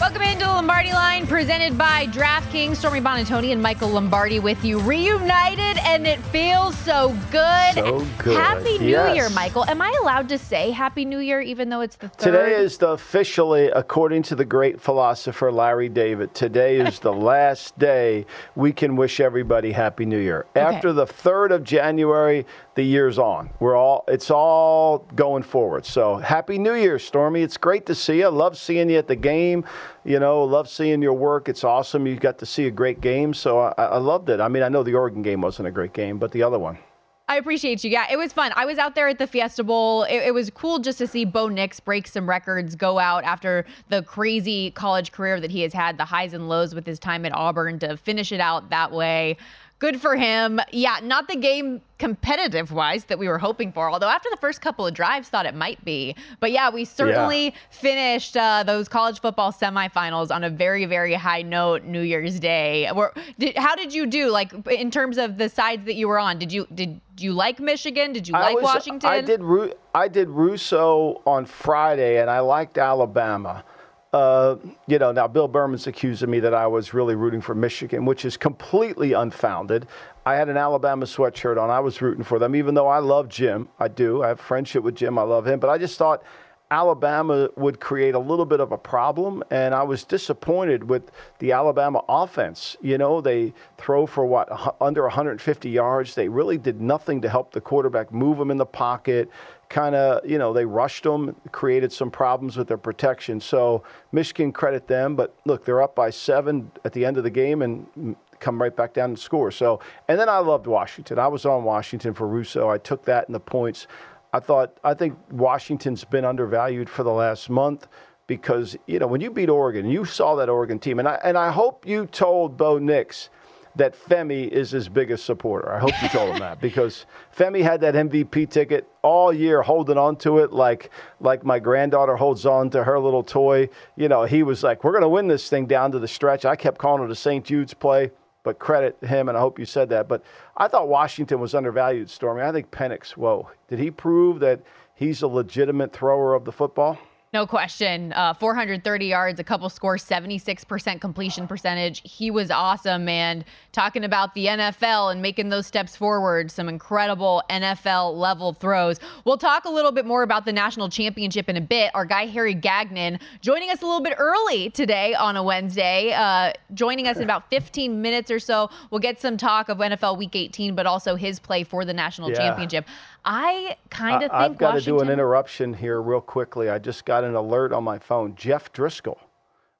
Welcome into the Lombardi line presented by DraftKings. Stormy Buonantony and Michael Lombardi with you. Reunited, and it feels so good. So good, Happy New. Year, Michael. Am I allowed to say Happy New Year even though it's the third? Today is the officially, according to the great philosopher Larry David, today is the last day we can wish everybody Happy New Year. After the 3rd of January, the year's on. We're all it's all going forward. So happy New Year, Stormy. It's great to see you. Love seeing you at the game. You know, love seeing your work. It's awesome. You got to see a great game. So I, I loved it. I mean, I know the Oregon game wasn't a great game, but the other one. I appreciate you. Yeah, it was fun. I was out there at the Fiesta Bowl. It, it was cool just to see Bo Nix break some records, go out after the crazy college career that he has had, the highs and lows with his time at Auburn, to finish it out that way. Good for him. Yeah, not the game competitive wise that we were hoping for, although after the first couple of drives, thought it might be. But yeah, we certainly finished uh, those college football semifinals on a very, very high note New Year's Day. Where, did, how did you do, like in terms of the sides that you were on? Did you did you like Michigan? Did you I like was- Washington? I did. Ru- I did Russo on Friday, and I liked Alabama. Uh, you know, now Bill Berman's accusing me that I was really rooting for Michigan, which is completely unfounded. I had an Alabama sweatshirt on. I was rooting for them, even though I love Jim. I do. I have friendship with Jim. I love him, but I just thought Alabama would create a little bit of a problem, and I was disappointed with the Alabama offense. You know, they throw for what under 150 yards. They really did nothing to help the quarterback move him in the pocket. Kind of, you know, they rushed him, created some problems with their protection. So Michigan credit them, but look, they're up by seven at the end of the game and come right back down and score. So, and then I loved Washington. I was on Washington for Russo. I took that in the points. I thought I think Washington's been undervalued for the last month because you know when you beat Oregon, you saw that Oregon team, and I and I hope you told Bo Nix that Femi is his biggest supporter. I hope you told him that because Femi had that MVP ticket all year, holding on to it like like my granddaughter holds on to her little toy. You know, he was like, "We're going to win this thing down to the stretch." I kept calling it a St. Jude's play but credit him, and I hope you said that. But I thought Washington was undervalued, Stormy. I think Penix, whoa, did he prove that he's a legitimate thrower of the football? No question. Uh, 430 yards, a couple scores, 76% completion percentage. He was awesome, and talking about the NFL and making those steps forward, some incredible NFL level throws. We'll talk a little bit more about the national championship in a bit. Our guy, Harry Gagnon, joining us a little bit early today on a Wednesday, uh, joining us in about 15 minutes or so. We'll get some talk of NFL Week 18, but also his play for the national Yeah. championship. I kind of think I've got to do an interruption here real quickly. I just got an alert on my phone. Jeff Driskel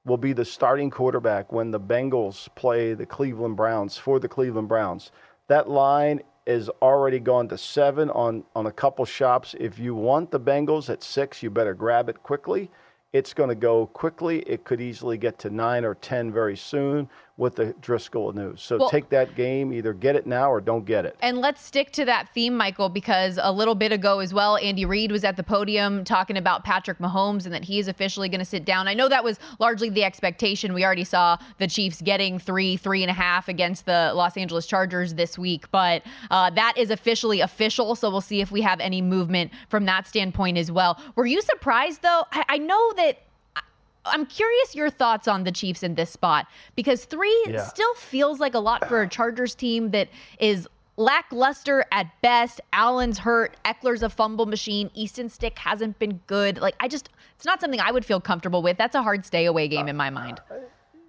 will be the starting quarterback when the Bengals play the Cleveland Browns for the Cleveland Browns. That line is already gone to seven on, on a couple shops. If you want the Bengals at six, you better grab it quickly. It's going to go quickly. It could easily get to nine or 10 very soon with the Driskel news. So Well- take that game, either get it now or don't get it. And let's stick to that theme, Michael, because a little bit ago as well, Andy Reid was at the podium talking about Patrick Mahomes and that he is officially going to sit down. I know that was largely the expectation. We already saw the Chiefs getting three, three and a half against the Los Angeles Chargers this week, but uh, that is officially official. So we'll see if we have any movement from that standpoint as well. Were you surprised, though? I, I know that. I'm curious your thoughts on the Chiefs in this spot because three Yeah. still feels like a lot for a Chargers team that is lackluster at best. Allen's hurt. Ekeler's a fumble machine. Easton Stick hasn't been good. Like, I just, it's not something I would feel comfortable with. That's a hard stay away game in my mind.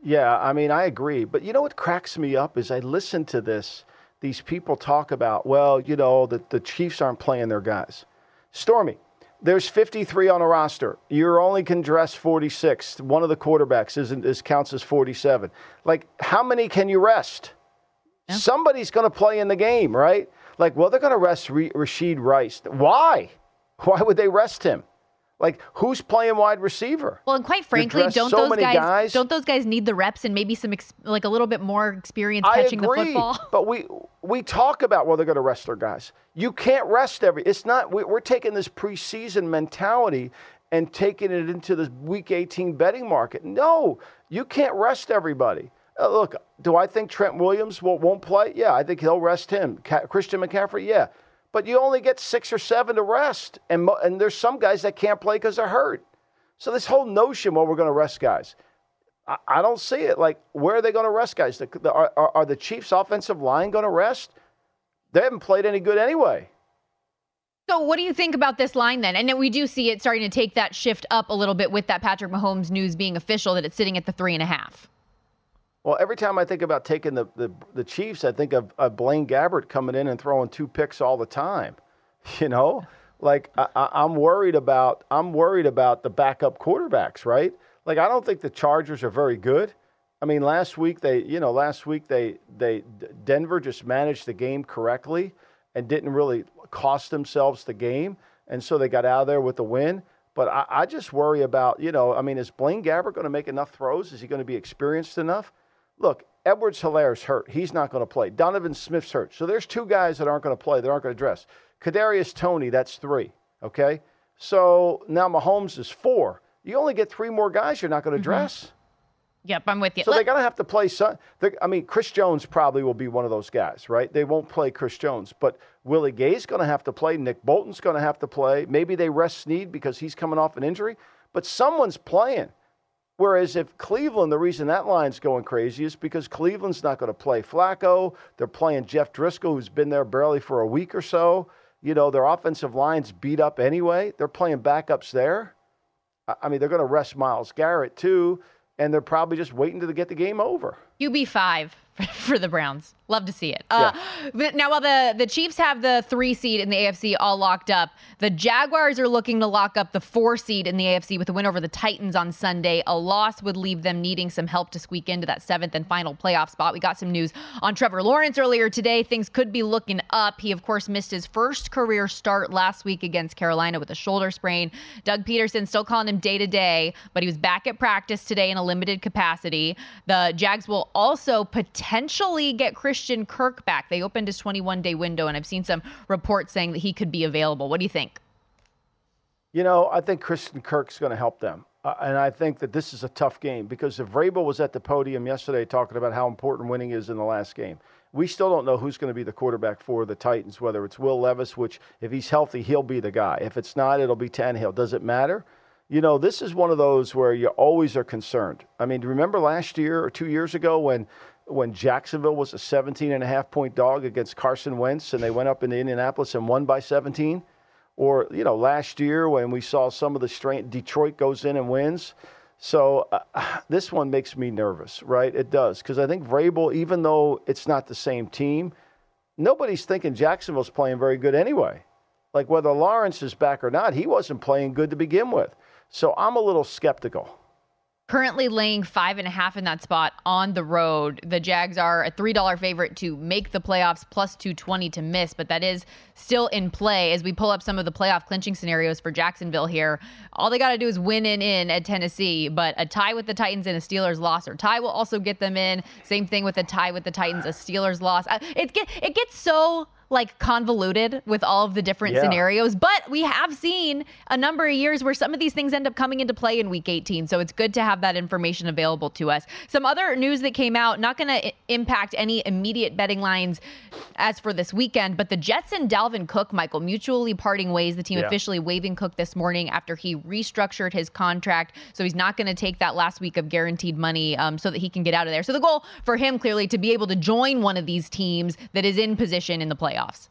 Yeah, I mean, I agree. But you know what cracks me up is I listen to this. These people talk about, well, you know, that the Chiefs aren't playing their guys. Stormy, there's 53 on a roster. You only can dress 46. One of the quarterbacks isn't is counts as 47. Like, how many can you rest? Somebody's going to play in the game, right? Like, well, they're going to rest Re- Rashee Rice. Why? Why would they rest him? Like, who's playing wide receiver? Well, and quite frankly, don't so those guys, guys. don't those guys need the reps and maybe some ex- like a little bit more experience I catching agree, the football? But we we talk about well, they're going to rest their guys. You can't rest every. It's not. We, we're taking this preseason mentality and taking it into the Week 18 betting market. No, you can't rest everybody. Uh, look, do I think Trent Williams will, won't play? Yeah, I think he'll rest him. Ca- Christian McCaffrey, yeah. But you only get six or seven to rest, and mo- and there's some guys that can't play because they're hurt. So this whole notion, well, we're going to rest guys. I, I don't see it. Like, where are they going to rest guys? The, the, are, are, the Chiefs' offensive line going to rest? They haven't played any good anyway. So, what do you think about this line then? And we do see it starting to take that shift up a little bit with that Patrick Mahomes news being official that it's sitting at the three and a half. Well, every time I think about taking the, the, the Chiefs, I think of, of Blaine Gabbert coming in and throwing two picks all the time. You know, like I, I'm worried about I'm worried about the backup quarterbacks, right? Like I don't think the Chargers are very good. I mean, last week they, you know, last week they they Denver just managed the game correctly and didn't really cost themselves the game, and so they got out of there with the win. But I, I just worry about, you know, I mean, is Blaine Gabbert going to make enough throws? Is he going to be experienced enough? Look, Edwards Helaire's hurt. He's not going to play. Donovan Smith's hurt. So there's two guys that aren't going to play. That aren't going to dress. Kadarius Toney, that's three. Okay. So now Mahomes is four. You only get three more guys. You're not going to mm-hmm. dress. Yep, I'm with you. So Let- they're going to have to play some. I mean, Chris Jones probably will be one of those guys, right? They won't play Chris Jones, but Willie Gay's going to have to play. Nick Bolton's going to have to play. Maybe they rest Sneed because he's coming off an injury, but someone's playing. Whereas if Cleveland, the reason that line's going crazy is because Cleveland's not going to play Flacco. They're playing Jeff Driskel, who's been there barely for a week or so. You know, their offensive line's beat up anyway. They're playing backups there. I- mean, they're going to rest Myles Garrett too, and they're probably just waiting to get the game over. QB five for the Browns. Love to see it. Uh, but now, while the, the Chiefs have the three seed in the AFC all locked up, the Jaguars are looking to lock up the four seed in the AFC with a win over the Titans on Sunday. A loss would leave them needing some help to squeak into that seventh and final playoff spot. We got some news on Trevor Lawrence earlier today. Things could be looking up. He, of course, missed his first career start last week against Carolina with a shoulder sprain. Doug Pederson still calling him day to day, but he was back at practice today in a limited capacity. The Jags will also potentially get Christian Kirk back. They opened his 21 day window, and I've seen some reports saying that he could be available. What do you think? You know, I think Christian Kirk's going to help them. Uh, and I think that this is a tough game because if Vrabel was at the podium yesterday talking about how important winning is in the last game, we still don't know who's going to be the quarterback for the Titans, whether it's Will Levis, which if he's healthy, he'll be the guy. If it's not, it'll be Tannehill. Does it matter? You know, this is one of those where you always are concerned. I mean, remember last year or two years ago when when Jacksonville was a 17 and a half point dog against Carson Wentz and they went up into Indianapolis and won by 17? Or, you know, last year when we saw some of the strain, Detroit goes in and wins. So uh, this one makes me nervous, right? It does. Because I think Vrabel, even though it's not the same team, nobody's thinking Jacksonville's playing very good anyway. Like whether Lawrence is back or not, he wasn't playing good to begin with. So I'm a little skeptical. Currently laying five and a half in that spot on the road. The Jags are a $3 favorite to make the playoffs, plus 220 to miss, but that is still in play as we pull up some of the playoff clinching scenarios for Jacksonville here. All they got to do is win in in at Tennessee, but a tie with the Titans and a Steelers loss or tie will also get them in. Same thing with a tie with the Titans, a Steelers loss. It, get, it gets so like convoluted with all of the different yeah. scenarios, but we have seen a number of years where some of these things end up coming into play in week 18. So it's good to have that information available to us. Some other news that came out, not going to impact any immediate betting lines as for this weekend, but the Jets and Dalvin Cook, Michael, mutually parting ways. The team yeah. officially waiving Cook this morning after he restructured his contract. So he's not going to take that last week of guaranteed money um, so that he can get out of there. So the goal for him clearly to be able to join one of these teams that is in position in the playoffs playoffs.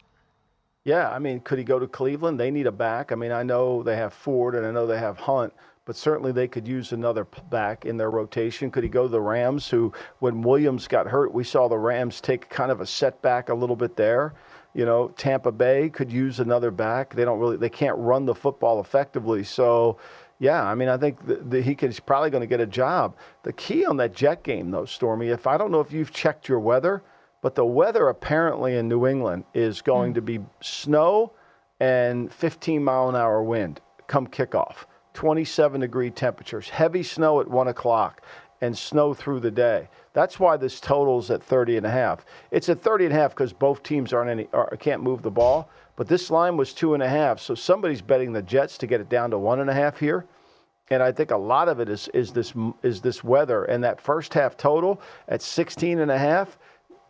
Yeah, I mean, could he go to Cleveland? They need a back. I mean, I know they have Ford and I know they have Hunt, but certainly they could use another back in their rotation. Could he go to the Rams, who, when Williams got hurt, we saw the Rams take kind of a setback a little bit there. You know, Tampa Bay could use another back. They don't really, they can't run the football effectively. So, yeah, I mean, I think he could, he's probably going to get a job. The key on that Jet game, though, Stormy, if I don't know if you've checked your weather, but the weather apparently in New England is going mm. to be snow and 15 mile an hour wind come kickoff, 27 degree temperatures, heavy snow at 1 o'clock, and snow through the day. That's why this total's at 30 and a half. It's at 30 and a half because both teams aren't any are, can't move the ball. But this line was two and a half, so somebody's betting the Jets to get it down to one and a half here. And I think a lot of it is is this is this weather and that first half total at 16 and a half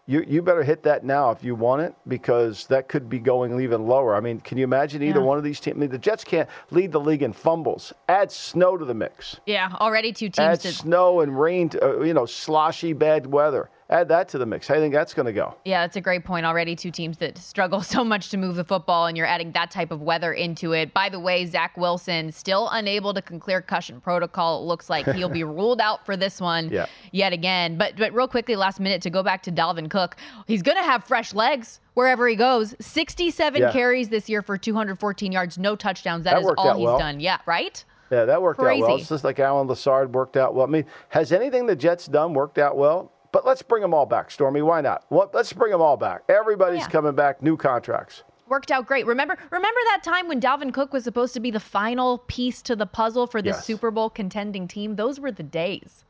you you better hit that now if you want it because that could be going even lower. I mean, can you imagine either yeah. one of these teams? I mean, the Jets can't lead the league in fumbles. Add snow to the mix. Yeah, already two teams. Add snow and rain, to, uh, you know, sloshy bad weather add that to the mix. How do you think that's going to go? Yeah, that's a great point. Already two teams that struggle so much to move the football, and you're adding that type of weather into it. By the way, Zach Wilson still unable to clear concussion protocol. It looks like he'll be ruled out for this one yeah. yet again. But but real quickly, last minute to go back to Dalvin Cook. He's going to have fresh legs wherever he goes. 67 yeah. carries this year for 214 yards, no touchdowns. that, that is all he's well. done. Yeah, right? Yeah, that worked Crazy. out well. It's just like Allen Lazard worked out well. I mean, has anything the Jets done worked out well? But let's bring them all back, Stormy. Why not? Let's bring them all back. Everybody's yeah. coming back, new contracts. Worked out great. Remember, remember that time when Dalvin Cook was supposed to be the final piece to the puzzle for the yes. Super Bowl contending team? Those were the days.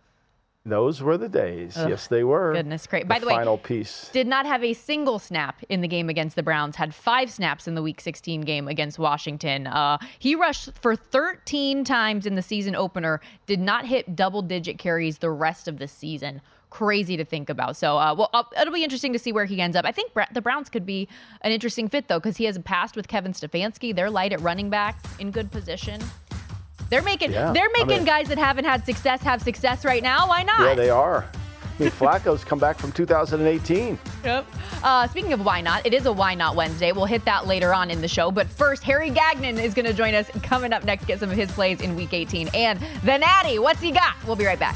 Those were the days. Ugh, yes, they were. Goodness great. By the way, final piece. Did not have a single snap in the game against the Browns. Had five snaps in the Week 16 game against Washington. Uh, he rushed for 13 times in the season opener. Did not hit double digit carries the rest of the season crazy to think about. So, uh, well, uh, it'll be interesting to see where he ends up. I think the Browns could be an interesting fit though, because he has a past with Kevin Stefanski. They're light at running back, in good position. They're making yeah, they're making I mean, guys that haven't had success have success right now. Why not? Yeah, they are. I mean, Flacco's come back from 2018. Yep. Uh, speaking of why not, it is a why not Wednesday. We'll hit that later on in the show. But first, Harry Gagnon is going to join us coming up next. To get some of his plays in Week 18 and the Natty. What's he got? We'll be right back.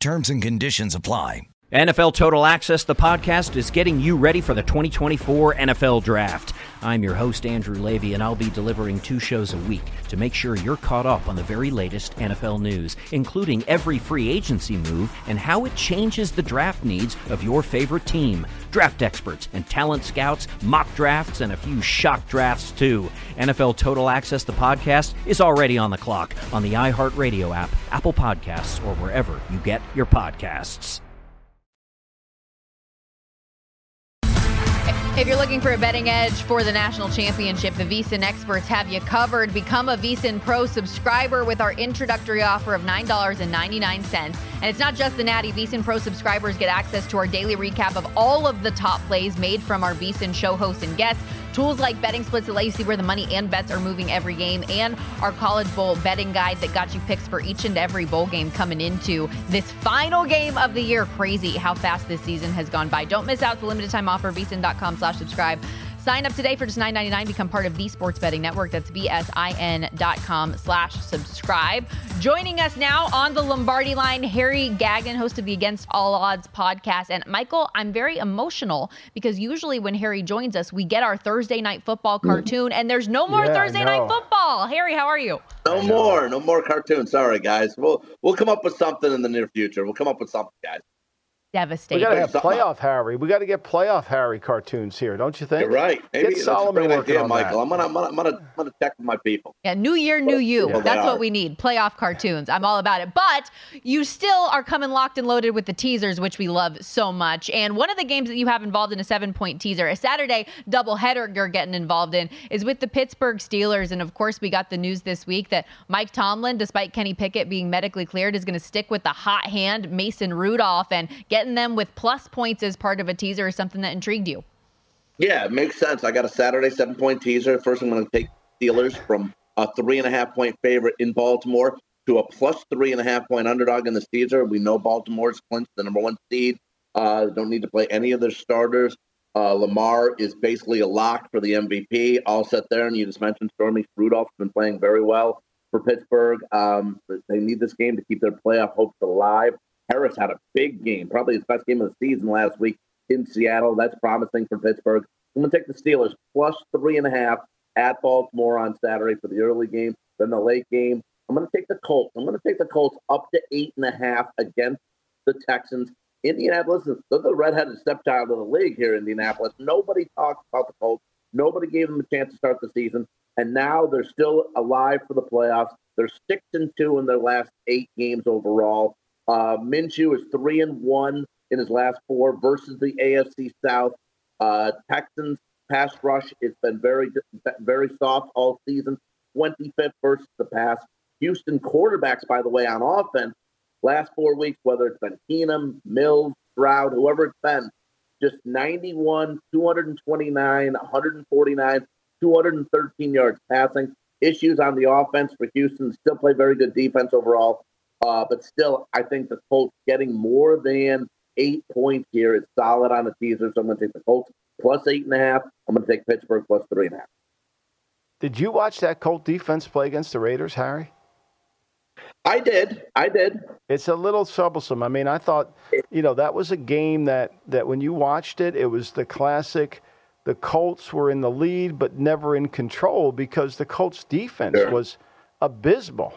Terms and conditions apply. NFL Total Access, the podcast, is getting you ready for the 2024 NFL Draft. I'm your host, Andrew Levy, and I'll be delivering two shows a week to make sure you're caught up on the very latest NFL news, including every free agency move and how it changes the draft needs of your favorite team. Draft experts and talent scouts, mock drafts, and a few shock drafts, too. NFL Total Access, the podcast, is already on the clock on the iHeartRadio app, Apple Podcasts, or wherever you get your podcasts. If you're looking for a betting edge for the national championship, the VSIN experts have you covered. Become a VSIN Pro subscriber with our introductory offer of $9.99. And it's not just the Natty. VSIN Pro subscribers get access to our daily recap of all of the top plays made from our VSIN show hosts and guests. Tools like betting splits that let you see where the money and bets are moving every game, and our College Bowl betting guide that got you picks for each and every bowl game coming into this final game of the year. Crazy how fast this season has gone by. Don't miss out the limited time offer, vsin.com slash subscribe. Sign up today for just $9.99. Become part of the Sports Betting Network. That's VSIN.com slash subscribe. Joining us now on the Lombardi line, Harry Gagnon, host of the Against All Odds podcast. And Michael, I'm very emotional because usually when Harry joins us, we get our Thursday night football mm. cartoon, and there's no more yeah, Thursday night football. Harry, how are you? No more, no more cartoons. Sorry, guys. We'll we'll come up with something in the near future. We'll come up with something, guys devastating. We got to have playoff Harry. We got to get playoff Harry cartoons here, don't you think? You're right. Maybe get Solomon working idea, on Michael. That. I'm gonna, I'm gonna, I'm gonna, I'm gonna check with my people. Yeah, new year, new you. Yeah. That's what we need. Playoff cartoons. I'm all about it. But you still are coming locked and loaded with the teasers, which we love so much. And one of the games that you have involved in a seven point teaser, a Saturday doubleheader you're getting involved in, is with the Pittsburgh Steelers. And of course, we got the news this week that Mike Tomlin, despite Kenny Pickett being medically cleared, is going to stick with the hot hand Mason Rudolph and getting them with plus points as part of a teaser is something that intrigued you. Yeah, it makes sense. I got a Saturday seven point teaser. First, I'm going to take Steelers from a three and a half point favorite in Baltimore to a plus three and a half point underdog in the teaser. We know Baltimore's clinched the number one seed. Uh, don't need to play any of their starters. Uh, Lamar is basically a lock for the MVP. All set there, and you just mentioned Stormy Rudolph's been playing very well for Pittsburgh. Um, they need this game to keep their playoff hopes alive. Harris had a big game, probably his best game of the season last week in Seattle. That's promising for Pittsburgh. I'm going to take the Steelers plus three and a half at Baltimore on Saturday for the early game. Then the late game, I'm going to take the Colts. I'm going to take the Colts up to eight and a half against the Texans. Indianapolis, they're the redheaded stepchild of the league here in Indianapolis. Nobody talks about the Colts. Nobody gave them a chance to start the season. And now they're still alive for the playoffs. They're six and two in their last eight games overall. Uh, Minshew is three and one in his last four versus the AFC South. Uh, Texans pass rush has been very very soft all season. 25th versus the pass. Houston quarterbacks, by the way, on offense, last four weeks, whether it's been Keenum, Mills, Stroud, whoever it's been, just 91, 229, 149, 213 yards passing. Issues on the offense for Houston. Still play very good defense overall. Uh, but still, I think the Colts getting more than eight points here is solid on the teaser. So I'm going to take the Colts plus eight and a half. I'm going to take Pittsburgh plus three and a half. Did you watch that Colt defense play against the Raiders, Harry? I did. I did. It's a little troublesome. I mean, I thought, you know, that was a game that that when you watched it, it was the classic. The Colts were in the lead, but never in control because the Colts defense sure. was abysmal.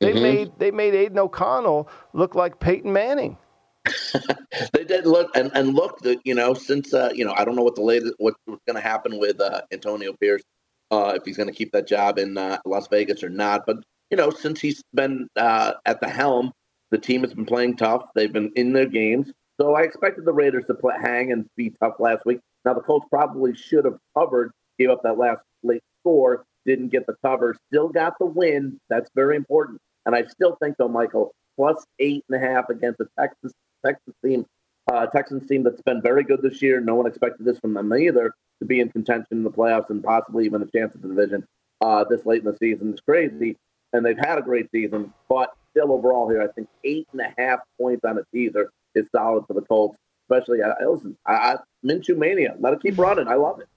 They mm-hmm. made they made Aidan O'Connell look like Peyton Manning. they did look and, and look that you know since uh, you know I don't know what the latest what's going to happen with uh, Antonio Pierce uh, if he's going to keep that job in uh, Las Vegas or not. But you know since he's been uh, at the helm, the team has been playing tough. They've been in their games, so I expected the Raiders to play, hang and be tough last week. Now the Colts probably should have covered, gave up that last late score, didn't get the cover, still got the win. That's very important. And I still think, though, Michael, plus eight and a half against the Texas Texas team, uh, Texans team that's been very good this year. No one expected this from them either to be in contention in the playoffs and possibly even a chance at the division uh, this late in the season. It's crazy, and they've had a great season, but still overall here, I think eight and a half points on a teaser is solid for the Colts. Especially, I, listen, I, I Minshew mania. Let it keep running. I love it.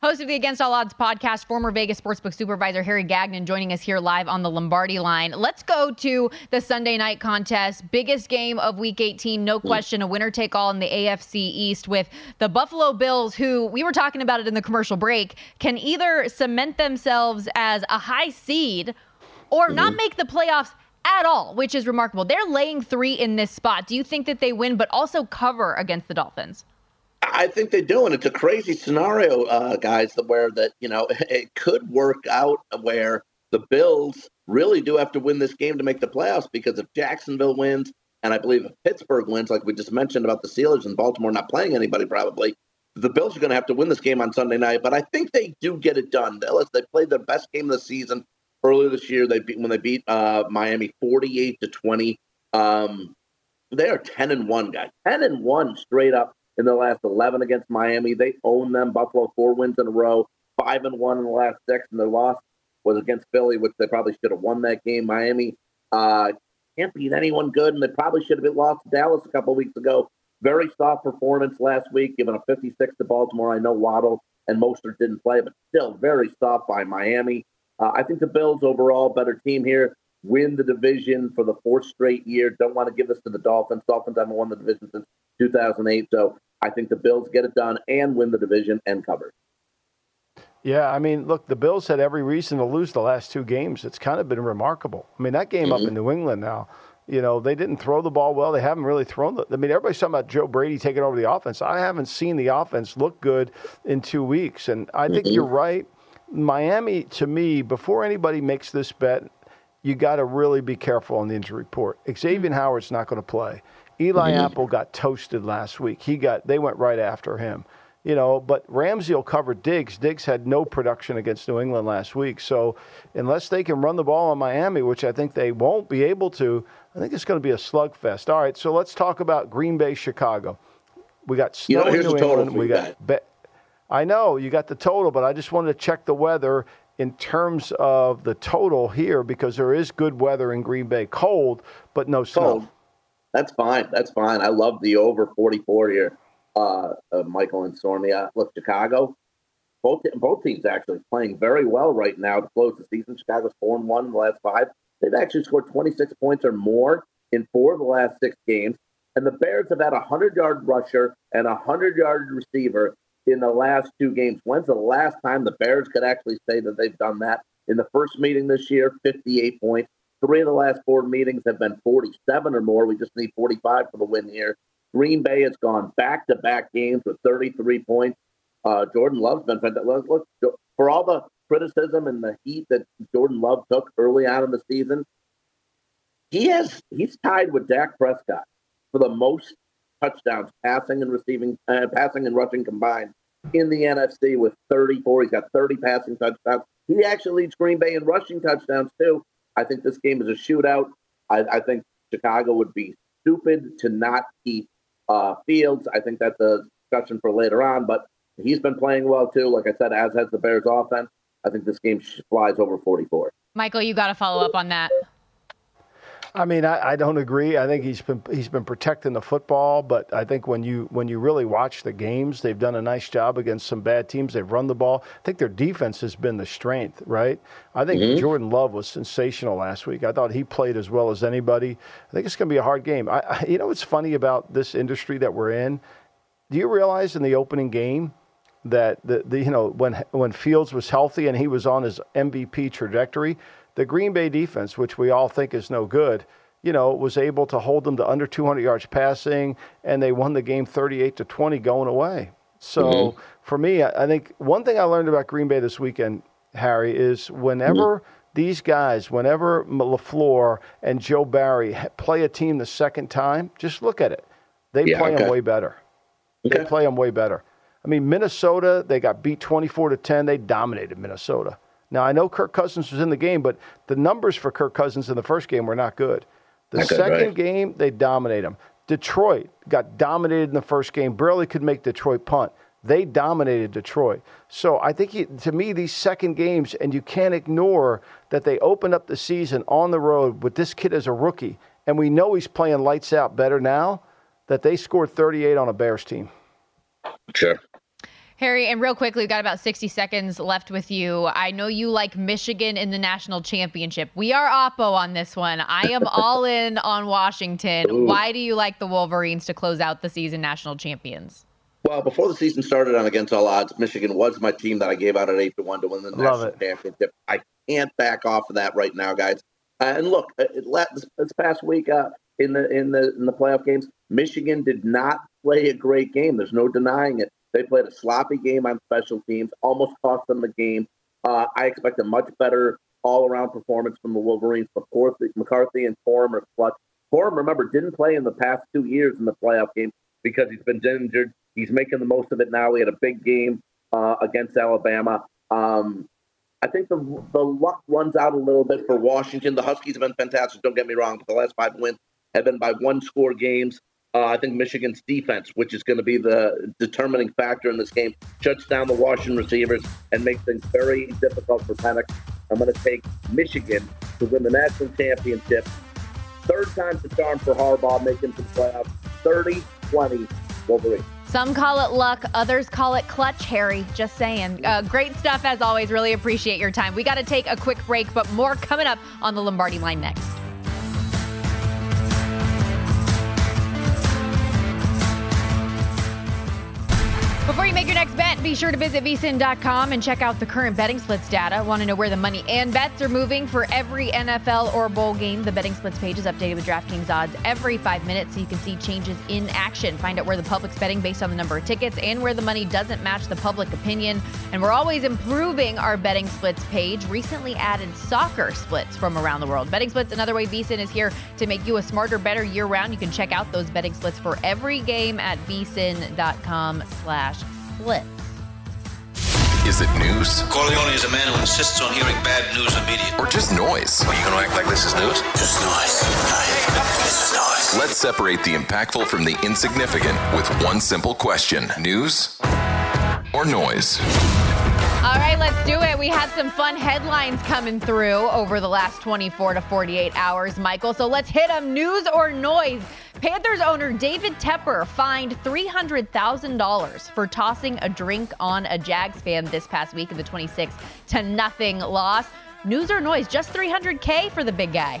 Host of the Against All Odds podcast, former Vegas sportsbook supervisor Harry Gagnon joining us here live on the Lombardi line. Let's go to the Sunday night contest. Biggest game of week 18, no question, a winner take all in the AFC East with the Buffalo Bills, who we were talking about it in the commercial break, can either cement themselves as a high seed or mm-hmm. not make the playoffs at all, which is remarkable. They're laying three in this spot. Do you think that they win, but also cover against the Dolphins? I think they do, and it's a crazy scenario, uh, guys, where that you know it could work out where the Bills really do have to win this game to make the playoffs because if Jacksonville wins, and I believe if Pittsburgh wins, like we just mentioned about the Steelers and Baltimore not playing anybody, probably the Bills are going to have to win this game on Sunday night. But I think they do get it done. Dallas, they played their best game of the season earlier this year. They beat when they beat uh, Miami forty-eight to twenty. Um, they are ten and one, guys. Ten and one straight up in the last 11 against Miami. They own them. Buffalo four wins in a row, five and one in the last six, and their loss was against Philly, which they probably should have won that game. Miami uh, can't beat anyone good, and they probably should have lost to Dallas a couple weeks ago. Very soft performance last week, giving a 56 to Baltimore. I know Waddle and Mostert didn't play, but still very soft by Miami. Uh, I think the Bills overall better team here. Win the division for the fourth straight year. Don't want to give this to the Dolphins. Dolphins haven't won the division since 2008. So I think the Bills get it done and win the division and cover. Yeah, I mean, look, the Bills had every reason to lose the last two games. It's kind of been remarkable. I mean, that game mm-hmm. up in New England now, you know, they didn't throw the ball well. They haven't really thrown the. I mean, everybody's talking about Joe Brady taking over the offense. I haven't seen the offense look good in two weeks. And I think mm-hmm. you're right. Miami, to me, before anybody makes this bet, you got to really be careful on the injury report. Xavier mm-hmm. Howard's not going to play. Eli mm-hmm. Apple got toasted last week. He got they went right after him. You know, but Ramsey will cover Diggs. Diggs had no production against New England last week. So unless they can run the ball on Miami, which I think they won't be able to, I think it's going to be a slugfest. All right, so let's talk about Green Bay, Chicago. We got snow you know, in New England. We got. Be- I know you got the total, but I just wanted to check the weather in terms of the total here because there is good weather in Green Bay. Cold, but no snow. Cold. That's fine. That's fine. I love the over 44 here, uh, uh, Michael and Stormy. Uh, look, Chicago, both both teams actually playing very well right now to close the season. Chicago's four and one in the last five. They've actually scored 26 points or more in four of the last six games. And the Bears have had a 100 yard rusher and a 100 yard receiver in the last two games. When's the last time the Bears could actually say that they've done that? In the first meeting this year, 58 points. Three of the last four meetings have been 47 or more. We just need 45 for the win here. Green Bay has gone back to back games with 33 points. Uh, Jordan Love's been fantastic. Look, for all the criticism and the heat that Jordan Love took early on in the season, he has he's tied with Dak Prescott for the most touchdowns, passing and receiving, uh, passing and rushing combined in the NFC with 34. He's got 30 passing touchdowns. He actually leads Green Bay in rushing touchdowns too. I think this game is a shootout. I, I think Chicago would be stupid to not keep uh, Fields. I think that's a discussion for later on, but he's been playing well too. Like I said, as has the Bears offense. I think this game flies over 44. Michael, you got to follow up on that. I mean, I, I, don't agree. I think he's been he's been protecting the football, but I think when you when you really watch the games, they've done a nice job against some bad teams. They've run the ball. I think their defense has been the strength, right? I think mm-hmm. Jordan Love was sensational last week. I thought he played as well as anybody. I think it's going to be a hard game. I, I, you know what's funny about this industry that we're in? Do you realize in the opening game that the, the you know when when Fields was healthy and he was on his MVP trajectory? The Green Bay defense, which we all think is no good, you know, was able to hold them to under 200 yards passing, and they won the game 38 to 20 going away. So mm-hmm. for me, I think one thing I learned about Green Bay this weekend, Harry, is whenever mm-hmm. these guys, whenever LaFleur and Joe Barry play a team the second time, just look at it. They yeah, play okay. them way better. Okay. They play them way better. I mean, Minnesota, they got beat 24 to 10. They dominated Minnesota. Now, I know Kirk Cousins was in the game, but the numbers for Kirk Cousins in the first game were not good. The not second good, right? game, they dominate him. Detroit got dominated in the first game, barely could make Detroit punt. They dominated Detroit. So I think he, to me, these second games, and you can't ignore that they opened up the season on the road with this kid as a rookie, and we know he's playing lights out better now. That they scored 38 on a Bears team. Sure. Harry, and real quickly, we've got about 60 seconds left with you. I know you like Michigan in the national championship. We are Oppo on this one. I am all in on Washington. Ooh. Why do you like the Wolverines to close out the season national champions? Well, before the season started on Against All Odds, Michigan was my team that I gave out at 8 to 1 to win the Love national it. championship. I can't back off of that right now, guys. Uh, and look, uh, it, let, this, this past week uh, in the in the in the playoff games, Michigan did not play a great game. There's no denying it. They played a sloppy game on special teams, almost cost them the game. Uh, I expect a much better all-around performance from the Wolverines. McCarthy, McCarthy and Corum are clutch. Corum, remember, didn't play in the past two years in the playoff game because he's been injured. He's making the most of it now. He had a big game uh, against Alabama. Um, I think the the luck runs out a little bit for Washington. The Huskies have been fantastic. Don't get me wrong, but the last five wins have been by one score games. Uh, I think Michigan's defense, which is going to be the determining factor in this game, shuts down the Washington receivers and makes things very difficult for Penix. I'm going to take Michigan to win the national championship. Third time's the charm for Harbaugh, making the playoffs. 30 20 Wolverine. Some call it luck, others call it clutch, Harry. Just saying. Uh, great stuff as always. Really appreciate your time. We got to take a quick break, but more coming up on the Lombardi line next. Before make your next bet, be sure to visit vsin.com and check out the current betting splits data. Want to know where the money and bets are moving for every NFL or bowl game? The betting splits page is updated with DraftKings odds every five minutes so you can see changes in action. Find out where the public's betting based on the number of tickets and where the money doesn't match the public opinion. And we're always improving our betting splits page. Recently added soccer splits from around the world. Betting splits, another way VSIN is here to make you a smarter, better year round. You can check out those betting splits for every game at vsin.com slash splits. Is it news Corleone is a man who insists on hearing bad news immediately. or just noise? Are you going to act like this is news? Just noise. This is noise. Let's separate the impactful from the insignificant with one simple question news or noise? All right, let's do it. We had some fun headlines coming through over the last 24 to 48 hours, Michael. So let's hit them. News or noise? Panthers owner David Tepper fined $300,000 for tossing a drink on a Jags fan this past week in the 26 to nothing loss. News or noise? Just 300K for the big guy.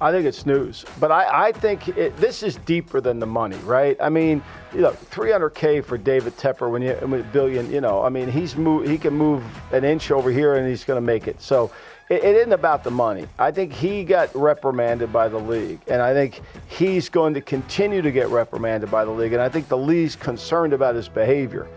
I think it's news, but I, I think it, this is deeper than the money, right? I mean, you know, 300k for David Tepper when you when billion, you know, I mean, he's move, he can move an inch over here and he's going to make it. So it, it isn't about the money. I think he got reprimanded by the league, and I think he's going to continue to get reprimanded by the league, and I think the league's concerned about his behavior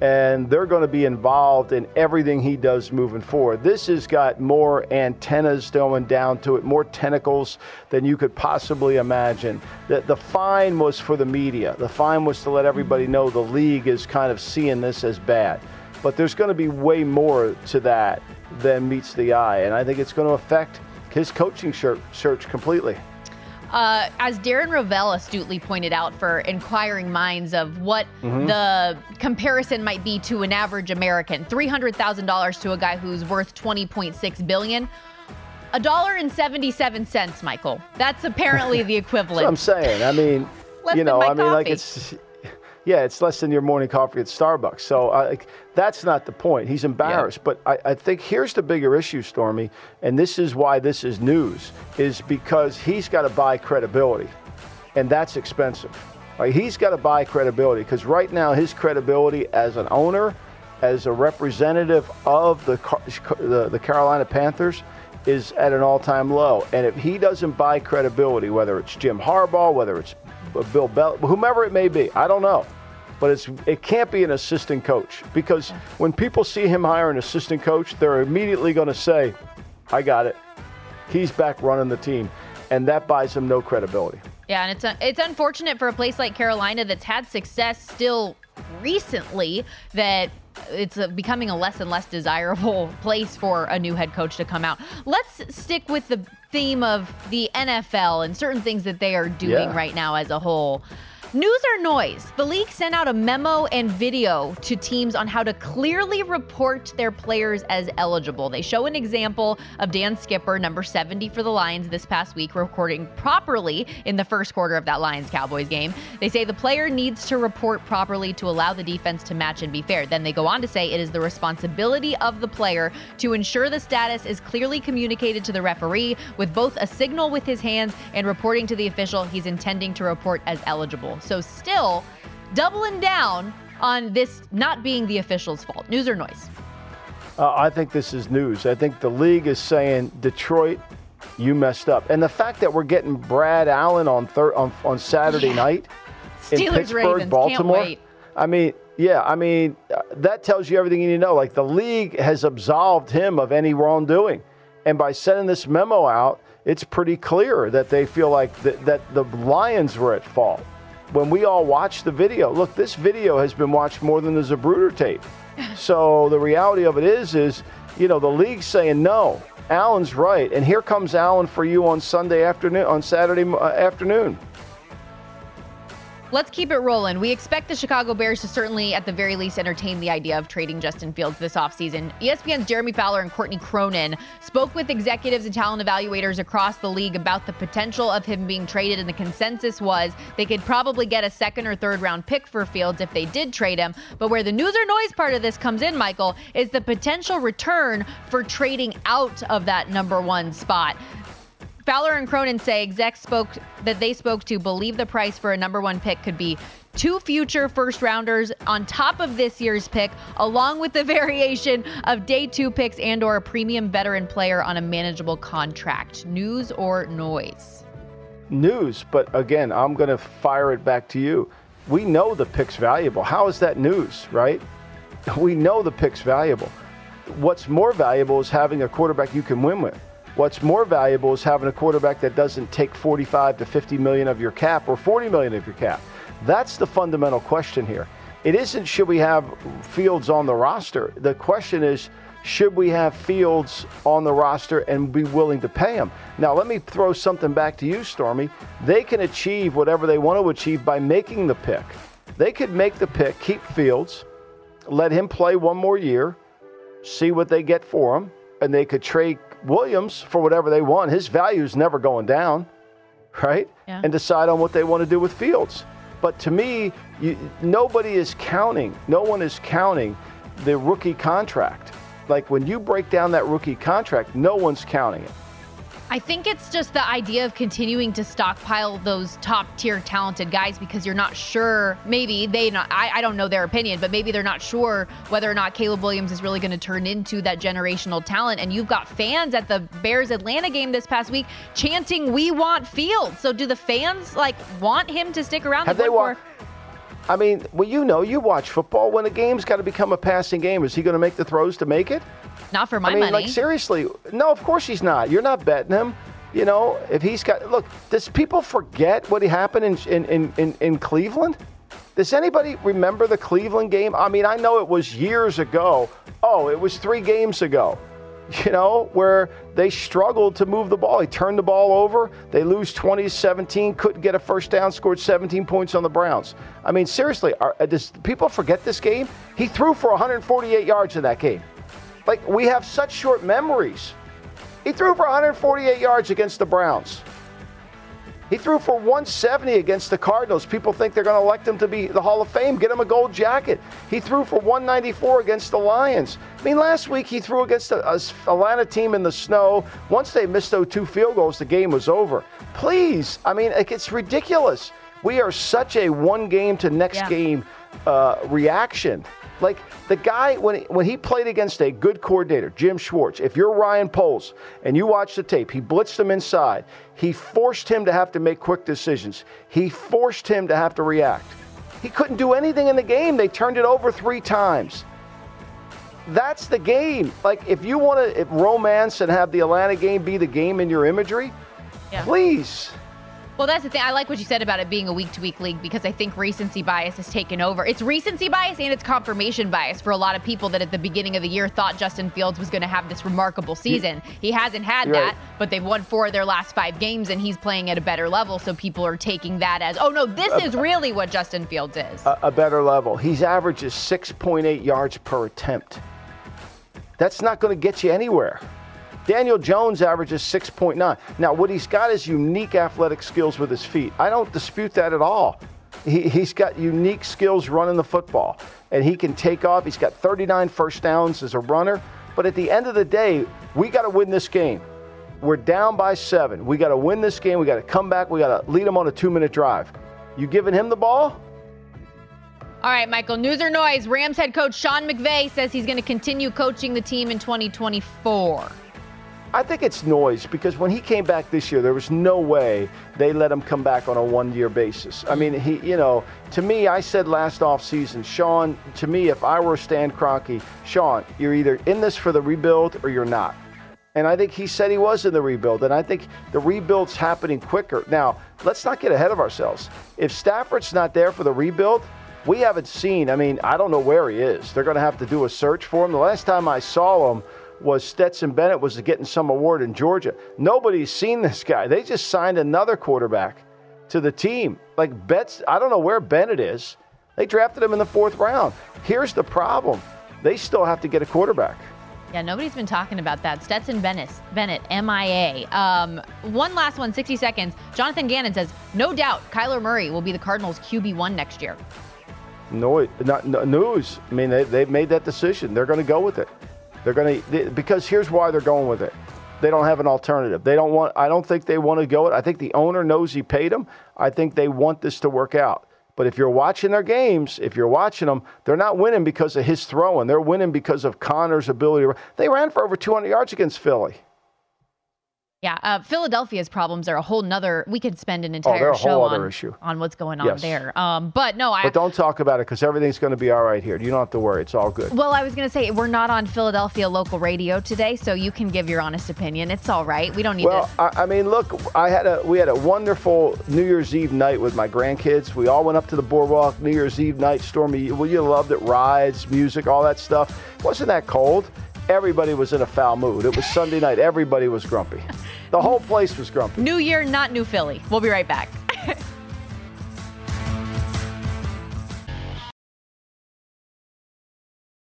and they're going to be involved in everything he does moving forward. This has got more antennas going down to it, more tentacles than you could possibly imagine. The, the fine was for the media. The fine was to let everybody know the league is kind of seeing this as bad. But there's going to be way more to that than meets the eye, and I think it's going to affect his coaching search, search completely. Uh, as Darren Rovell astutely pointed out for inquiring minds of what Mm-hmm. the comparison might be to an average American, three hundred thousand dollars to a guy who's worth twenty point six billion. A dollar and seventy-seven cents, Michael. That's apparently the That's what I'm saying. I mean, you know, I mean, like it's, yeah, it's less than your morning coffee at Starbucks. So like, that's not the point. He's embarrassed. But I, I think here's the bigger issue, Stormy, and this is why this is news, is because he's got to buy credibility, and that's expensive. Right? He's got to buy credibility because right now his credibility as an owner, as a representative of the the, the Carolina Panthers, is at an all-time low. And if he doesn't buy credibility, whether it's Jim Harbaugh, whether it's Bill Bell, whomever it may be, I don't know. But it's it can't be an assistant coach because when people see him hire an assistant coach, they're immediately going to say, "I got it. He's back running the team," and that buys him no credibility. Yeah, and it's it's unfortunate for a place like Carolina that's had success still recently that it's uh becoming a less and less desirable place for a new head coach to come out. Let's stick with the theme of the NFL and certain things that they are doing Yeah. right now as a whole. News or noise? The league sent out a memo and video to teams on how to clearly report their players as eligible. They show an example of Dan Skipper, number 70 for the Lions this past week, recording properly in the first quarter of that Lions Cowboys game. They say the player needs to report properly to allow the defense to match and be fair. Then they go on to say it is the responsibility of the player to ensure the status is clearly communicated to the referee with both a signal with his hands and reporting to the official he's intending to report as eligible. So, still doubling down on this not being the official's fault. News or noise? Uh, I think this is news. I think the league is saying, Detroit, you messed up. And the fact that we're getting Brad Allen on thir- on, on Saturday Yeah. night in Pittsburgh, Ravens, Baltimore. I mean, yeah, I mean, uh, that tells you everything you need to know. Like the league has absolved him of any wrongdoing. And by sending this memo out, it's pretty clear that they feel like th- that the Lions were at fault. When we all watched the video, look, this video has been watched more than the Zapruder tape. So the reality of it is, is you know the league's saying no. Allen's right, and here comes Allen for you on Sunday afternoon, on Saturday uh, afternoon. Let's keep it rolling. We expect the Chicago Bears to certainly, at the very least, entertain the idea of trading Justin Fields this offseason. ESPN's Jeremy Fowler and Courtney Cronin spoke with executives and talent evaluators across the league about the potential of him being traded, and the consensus was they could probably get a second or third round pick for Fields if they did trade him. But where the news or noise part of this comes in, Michael, is the potential return for trading out of that number one spot. Fowler and Cronin say execs spoke that they spoke to believe the price for a number one pick could be two future first rounders on top of this year's pick, along with the variation of day two picks and or a premium veteran player on a manageable contract. News or noise? News, but again, I'm going to fire it back to you. We know the pick's valuable. How is that news, right? We know the pick's valuable. What's more valuable is having a quarterback you can win with. What's more valuable is having a quarterback that doesn't take 45 to 50 million of your cap or 40 million of your cap. That's the fundamental question here. It isn't should we have Fields on the roster. The question is should we have Fields on the roster and be willing to pay him? Now, let me throw something back to you, Stormy. They can achieve whatever they want to achieve by making the pick. They could make the pick, keep Fields, let him play one more year, see what they get for him, and they could trade Williams for whatever they want. His value is never going down, right? Yeah. And decide on what they want to do with Fields. But to me, you, nobody is counting. No one is counting the rookie contract. Like when you break down that rookie contract, no one's counting it. I think it's just the idea of continuing to stockpile those top tier talented guys because you're not sure. Maybe they not. I, I don't know their opinion, but maybe they're not sure whether or not Caleb Williams is really going to turn into that generational talent. And you've got fans at the Bears Atlanta game this past week chanting, "We want Fields." So do the fans like want him to stick around? Have Like, they wa- I mean, well, you know, you watch football. When a game's got to become a passing game, is he going to make the throws to make it? Not for my I mean, money. like seriously, no, of course he's not. You're not betting him. You know, if he's got look, does people forget what happened in in, in, in, Cleveland? Does anybody remember the Cleveland game? I mean, I know it was years ago. Oh, it was three games ago. You know, where they struggled to move the ball. He turned the ball over. They lose 20 17, couldn't get a first down, scored 17 points on the Browns. I mean, seriously, are, uh, does people forget this game? He threw for 148 yards in that game. Like, we have such short memories. He threw for 148 yards against the Browns. He threw for 170 against the Cardinals. People think they're going to elect him to be the Hall of Fame, get him a gold jacket. He threw for 194 against the Lions. I mean, last week he threw against a, a Atlanta team in the snow. Once they missed those two field goals, the game was over. Please, I mean, like, it's ridiculous. We are such a one game to next Yeah. game uh, reaction. Like the guy when he, when he played against a good coordinator, Jim Schwartz. If you're Ryan Poles and you watch the tape, he blitzed him inside. He forced him to have to make quick decisions. He forced him to have to react. He couldn't do anything in the game. They turned it over three times. That's the game. Like if you want to romance and have the Atlanta game be the game in your imagery, Yeah. please. Well, that's the thing. I like what you said about it being a week to week league because I think recency bias has taken over. It's recency bias and it's confirmation bias for a lot of people that at the beginning of the year thought Justin Fields was going to have this remarkable season. He hasn't had You're that, right. but they've won four of their last five games and he's playing at a better level. So people are taking that as, oh no, this is really what Justin Fields is. a, a better level. He's averages 6.8 yards per attempt. That's not going to get you anywhere. Daniel Jones averages 6.9. Now, what he's got is unique athletic skills with his feet. I don't dispute that at all. He, he's got unique skills running the football, and he can take off. He's got 39 first downs as a runner. But at the end of the day, we got to win this game. We're down by seven. We got to win this game. We got to come back. We got to lead them on a two minute drive. You giving him the ball? All right, Michael, news or noise? Rams head coach Sean McVay says he's going to continue coaching the team in 2024. I think it's noise because when he came back this year, there was no way they let him come back on a one-year basis. I mean, he, you know, to me, I said last offseason, Sean, to me, if I were Stan Kroenke, Sean, you're either in this for the rebuild or you're not. And I think he said he was in the rebuild, and I think the rebuild's happening quicker. Now, let's not get ahead of ourselves. If Stafford's not there for the rebuild, we haven't seen. I mean, I don't know where he is. They're going to have to do a search for him. The last time I saw him was Stetson Bennett was getting some award in Georgia. Nobody's seen this guy. They just signed another quarterback to the team. Like Betts, I don't know where Bennett is. They drafted him in the fourth round. Here's the problem: they still have to get a quarterback. Yeah, nobody's been talking about that. Stetson Bennett, Bennett, MIA. Um, one last one, 60 seconds. Jonathan Gannon says, no doubt Kyler Murray will be the Cardinals' QB1 next year. No, not no, news. I mean, they, they've made that decision. They're going to go with it. They're going to because here's why they're going with it. They don't have an alternative. They don't want. I don't think they want to go it. I think the owner knows he paid them. I think they want this to work out. But if you're watching their games, if you're watching them, they're not winning because of his throwing. They're winning because of Conner's ability. They ran for over 200 yards against Philly. Yeah, uh, Philadelphia's problems are a whole nother. We could spend an Oh, entire a show on, issue. on what's going on Yes. there. Um, but no, I. But don't talk about it because everything's going to be all right here. You don't have to worry. It's all good. well, I was going to say we're not on Philadelphia local radio today, so you can give your honest opinion. It's all right. We don't need Well, to. I, I mean, look, I had a we had a wonderful New Year's Eve night with my grandkids. We all went up to the boardwalk New Year's Eve night. Stormy, well, you loved it. Rides, music, all that stuff. It wasn't that cold. Everybody was in a foul mood. It was Sunday night. Everybody was grumpy. The whole place was grumpy. New year, not new Philly. We'll be right back.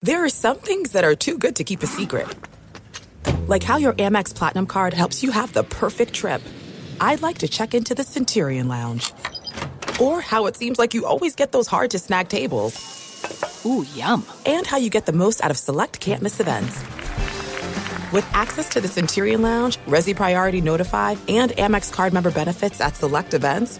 There are some things that are too good to keep a secret. Like how your Amex Platinum card helps you have the perfect trip. I'd like to check into the Centurion Lounge. Or how it seems like you always get those hard to snag tables. Ooh, yum. And how you get the most out of select can't miss events. With access to the Centurion Lounge, Resy Priority Notified, and Amex card member benefits at select events,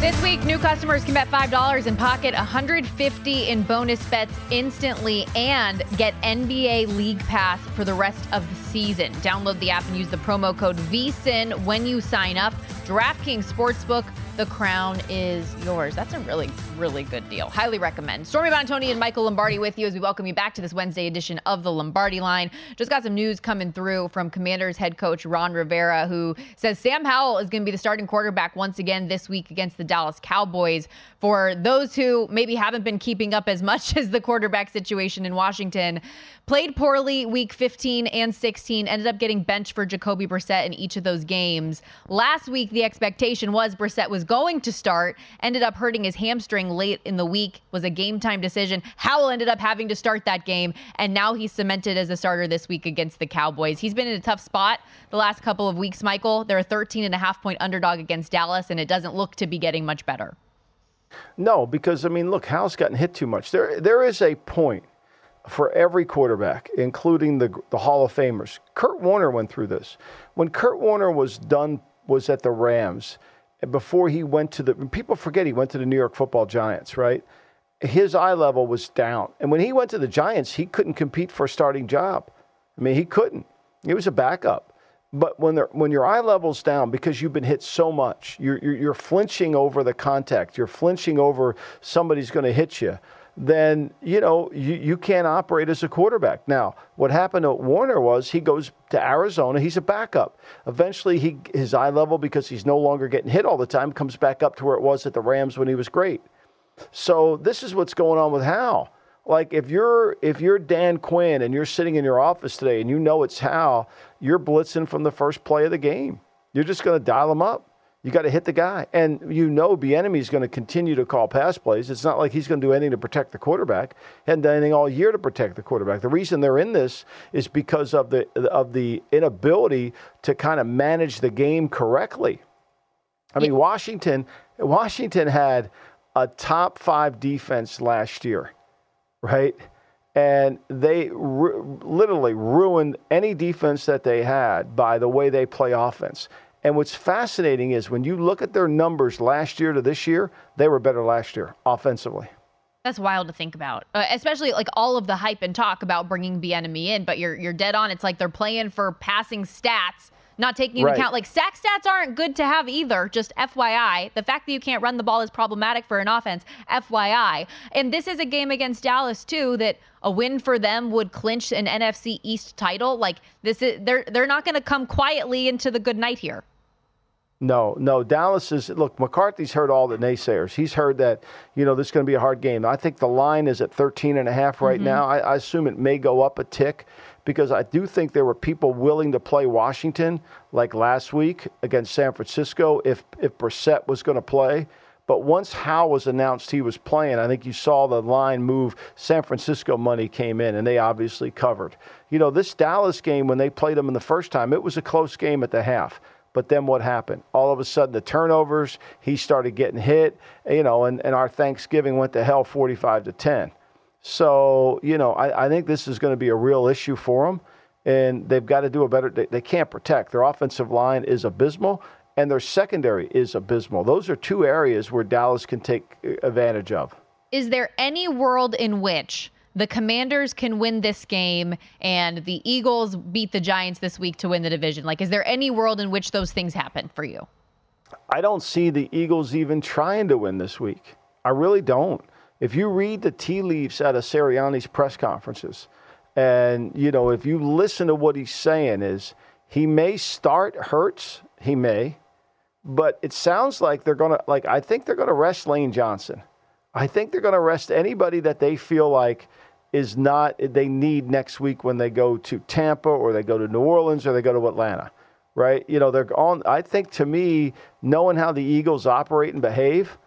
This week, new customers can bet $5 and pocket 150 in bonus bets instantly and get NBA League Pass for the rest of the season. Download the app and use the promo code VSIN when you sign up. DraftKings Sportsbook, the crown is yours. That's a really, really good deal. Highly recommend. Stormy Buonantony and Michael Lombardi with you as we welcome you back to this Wednesday edition of the Lombardi Line. Just got some news coming through from Commanders head coach Ron Rivera, who says Sam Howell is going to be the starting quarterback once again this week against the Dallas Cowboys. For those who maybe haven't been keeping up as much as the quarterback situation in Washington, played poorly week 15 and 16, ended up getting benched for Jacoby Brissett in each of those games. Last week, the expectation was Brissett was going to start, ended up hurting his hamstring late in the week, was a game time decision. Howell ended up having to start that game, and now he's cemented as a starter this week against the Cowboys. He's been in a tough spot the last couple of weeks, Michael. They're a 13 and a half point underdog against Dallas, and it doesn't look to be getting much better. No, because I mean, look, Howell's gotten hit too much. There, there is a point for every quarterback, including the the Hall of Famers. Kurt Warner went through this. When Kurt Warner was done, was at the Rams, before he went to the. People forget he went to the New York Football Giants, right? His eye level was down, and when he went to the Giants, he couldn't compete for a starting job. I mean, he couldn't. He was a backup. But when when your eye level's down because you've been hit so much, you're, you're, you're flinching over the contact, you're flinching over somebody's going to hit you then you know you, you can't operate as a quarterback. Now, what happened to Warner was he goes to Arizona. He's a backup. Eventually, he his eye level because he's no longer getting hit all the time comes back up to where it was at the Rams when he was great. So this is what's going on with Howell. Like if you're if you're Dan Quinn and you're sitting in your office today and you know it's Howell, you're blitzing from the first play of the game. You're just going to dial him up. You got to hit the guy. And you know Bieniemy is going to continue to call pass plays. It's not like he's going to do anything to protect the quarterback. He hadn't done anything all year to protect the quarterback. The reason they're in this is because of the of the inability to kind of manage the game correctly. I mean, Washington Washington had a top 5 defense last year, right? And they literally ruined any defense that they had by the way they play offense. And what's fascinating is when you look at their numbers last year to this year, they were better last year offensively. That's wild to think about, uh, especially like all of the hype and talk about bringing Bieniemy in. But you're you're dead on. It's like they're playing for passing stats, not taking into right. account like sack stats aren't good to have either. Just FYI, the fact that you can't run the ball is problematic for an offense. FYI, and this is a game against Dallas too that a win for them would clinch an NFC East title. Like this is they're they're not going to come quietly into the good night here. No, no. Dallas is look. McCarthy's heard all the naysayers. He's heard that you know this is going to be a hard game. I think the line is at 13 and a half right mm-hmm. now. I, I, assume it may go up a tick because I do think there were people willing to play Washington like last week against San Francisco if if Brissett was going to play. But once Howell was announced he was playing, I think you saw the line move. San Francisco money came in, and they obviously covered. You know, this Dallas game when they played them in the first time, it was a close game at the half. But then what happened? All of a sudden, the turnovers, he started getting hit, you know, and, and our Thanksgiving went to hell 45 to 10. So, you know, I, I think this is going to be a real issue for them. And they've got to do a better, they, they can't protect. Their offensive line is abysmal, and their secondary is abysmal. Those are two areas where Dallas can take uh, advantage of. Is there any world in which the Commanders can win this game and the Eagles beat the Giants this week to win the division? Like, is there any world in which those things happen for you? I don't see the Eagles even trying to win this week. I really don't. If you read the tea leaves out of Sirianni's press conferences, and you know, if you listen to what he's saying, is he may start Hurts, he may, but it sounds like they're gonna like I think they're gonna rest Lane Johnson. I think they're gonna rest anybody that they feel like is not they need next week when they go to Tampa or they go to New Orleans or they go to Atlanta, right? You know, they're on. I think to me, knowing how the Eagles operate and behave,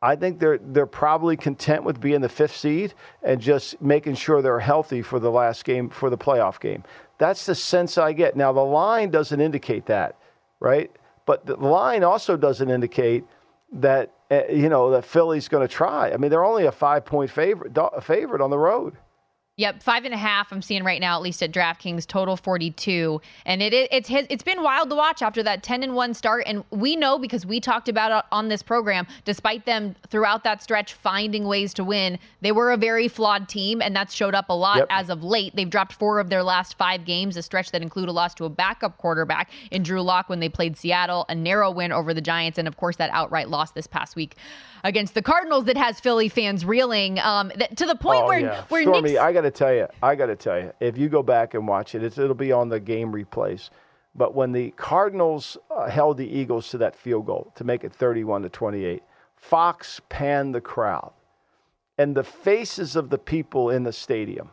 I think they're they're probably content with being the fifth seed and just making sure they're healthy for the last game for the playoff game. That's the sense I get. Now the line doesn't indicate that, right? But the line also doesn't indicate that uh, you know that Philly's going to try. I mean, they're only a five point favorite favorite on the road. Yep, five and a half. I'm seeing right now, at least at DraftKings, total 42, and it, it it's it's been wild to watch after that 10 and one start. And we know because we talked about it on this program, despite them throughout that stretch finding ways to win, they were a very flawed team, and that's showed up a lot yep. as of late. They've dropped four of their last five games, a stretch that include a loss to a backup quarterback in Drew Lock when they played Seattle, a narrow win over the Giants, and of course that outright loss this past week against the Cardinals that has Philly fans reeling um, that, to the point oh, where yeah. where Stormy, Nick's, I got to tell you, I got to tell you, if you go back and watch it, it'll be on the game replays. But when the Cardinals uh, held the Eagles to that field goal to make it 31 to 28, Fox panned the crowd, and the faces of the people in the stadium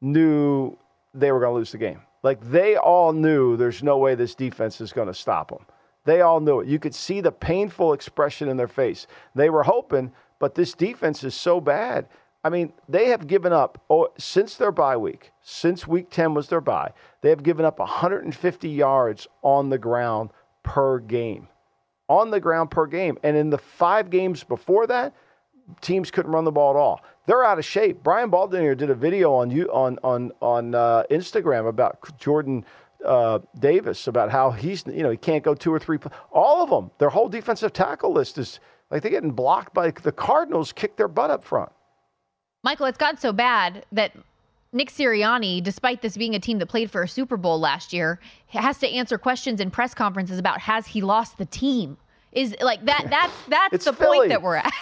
knew they were going to lose the game. Like they all knew there's no way this defense is going to stop them. They all knew it. You could see the painful expression in their face. They were hoping, but this defense is so bad. I mean, they have given up oh, since their bye week, since week 10 was their bye, they have given up 150 yards on the ground per game. On the ground per game. And in the five games before that, teams couldn't run the ball at all. They're out of shape. Brian Baldinger did a video on you on on on uh, Instagram about Jordan uh, Davis about how he's you know he can't go two or three. All of them, their whole defensive tackle list is like they're getting blocked by the Cardinals. Kick their butt up front. Michael, it's gotten so bad that Nick Sirianni, despite this being a team that played for a Super Bowl last year, has to answer questions in press conferences about has he lost the team? Is like that? That's that's the Philly. point that we're at.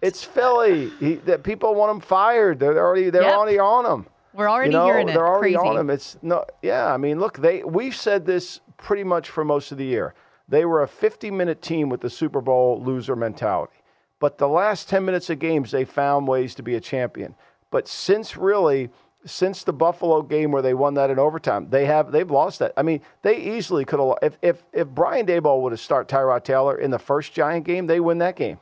it's Philly. He, that people want him fired. They're already they're Yep. already on him. We're already you know, hearing it. They're already Crazy. on him. It's no, yeah. I mean, look, they we've said this pretty much for most of the year. They were a 50-minute team with the Super Bowl loser mentality, but the last 10 minutes of games, they found ways to be a champion. But since really, since the Buffalo game where they won that in overtime, they have they've lost that. I mean, they easily could have. If if if Brian Daboll would have start Tyrod Taylor in the first Giant game, they win that game.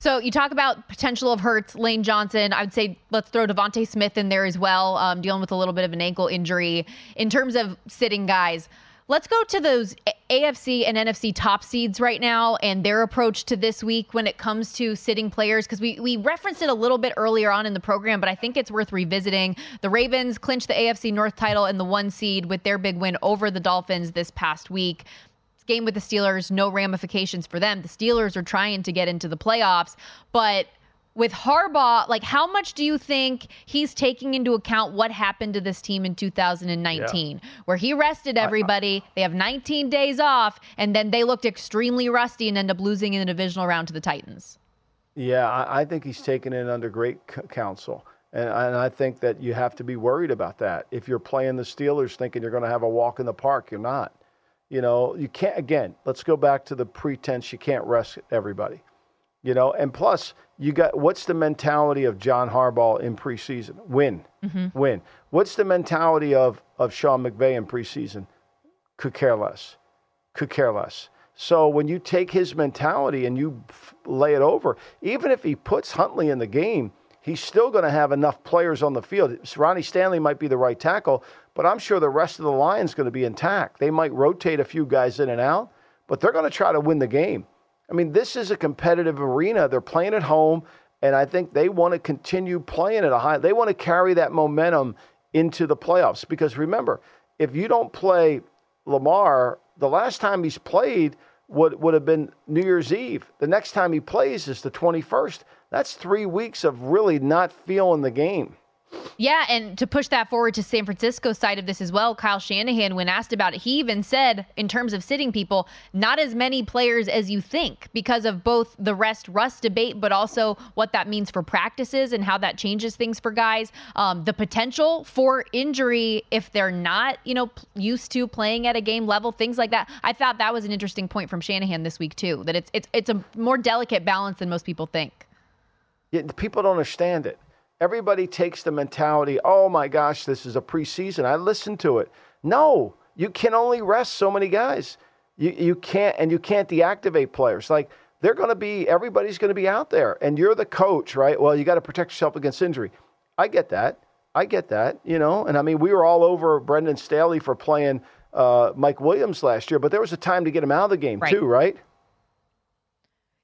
So you talk about potential of Hurts, Lane Johnson. I would say let's throw DeVonta Smith in there as well, um, dealing with a little bit of an ankle injury. In terms of sitting guys, let's go to those AFC and NFC top seeds right now and their approach to this week when it comes to sitting players. Because we we referenced it a little bit earlier on in the program, but I think it's worth revisiting. The Ravens clinched the AFC North title and the one seed with their big win over the Dolphins this past week game with the Steelers, no ramifications for them. The Steelers are trying to get into the playoffs, but with Harbaugh, like how much do you think he's taking into account what happened to this team in 2019, where he rested everybody, they have 19 days off, and then they looked extremely rusty and end up losing in the divisional round to the Titans? Yeah, I, I think he's taken it under great c- counsel. And, and I think that you have to be worried about that. If you're playing the Steelers thinking you're going to have a walk in the park, you're not. You know, you can't, again, let's go back to the pretense you can't rest everybody. You know, and plus, you got what's the mentality of John Harbaugh in preseason? Win, mm-hmm. win. What's the mentality of, of Sean McVay in preseason? Could care less could care less. So when you take his mentality and you f- lay it over, even if he puts Huntley in the game, he's still going to have enough players on the field. Ronnie Stanley might be the right tackle, but I'm sure the rest of the line's going to be intact. They might rotate a few guys in and out, but they're going to try to win the game. I mean, this is a competitive arena. They're playing at home, and I think they want to continue playing at a high. They want to carry that momentum into the playoffs because remember, if you don't play Lamar, the last time he's played would, would have been New Year's Eve. The next time he plays is the 21st. That's three weeks of really not feeling the game. Yeah, and to push that forward to San Francisco side of this as well, Kyle Shanahan, when asked about it, he even said, in terms of sitting people, not as many players as you think because of both the rest rust debate, but also what that means for practices and how that changes things for guys. Um, the potential for injury if they're not, you know, used to playing at a game level, things like that. I thought that was an interesting point from Shanahan this week too. That it's it's it's a more delicate balance than most people think. Yeah, people don't understand it. Everybody takes the mentality, oh my gosh, this is a preseason. I listened to it. No, you can only rest so many guys. You, you can't, and you can't deactivate players. Like they're going to be, everybody's going to be out there, and you're the coach, right? Well, you got to protect yourself against injury. I get that. I get that, you know. And I mean, we were all over Brandon Staley for playing uh, Mike Williams last year, but there was a time to get him out of the game Right. too, right?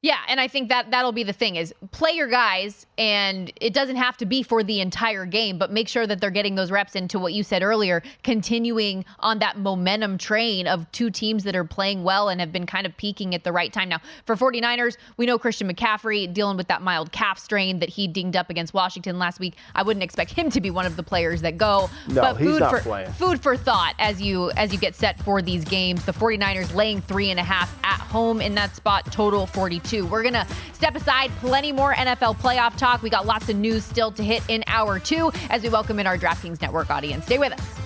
Yeah, and I think that that'll be the thing is play your guys and it doesn't have to be for the entire game, but make sure that they're getting those reps into what you said earlier, continuing on that momentum train of two teams that are playing well and have been kind of peaking at the right time. Now, for 49ers, we know Christian McCaffrey dealing with that mild calf strain that he dinged up against Washington last week. I wouldn't expect him to be one of the players that go. No, but he's not for playing. food for thought as you as you get set for these games. The 49ers laying three and a half at home in that spot, total 42. We're gonna step aside, plenty more NFL playoff talk. We got lots of news still to hit in hour two as we welcome in our DraftKings Network audience. Stay with us.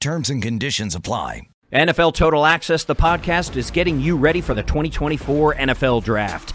Terms and conditions apply. NFL Total Access, the podcast, is getting you ready for the 2024 NFL Draft.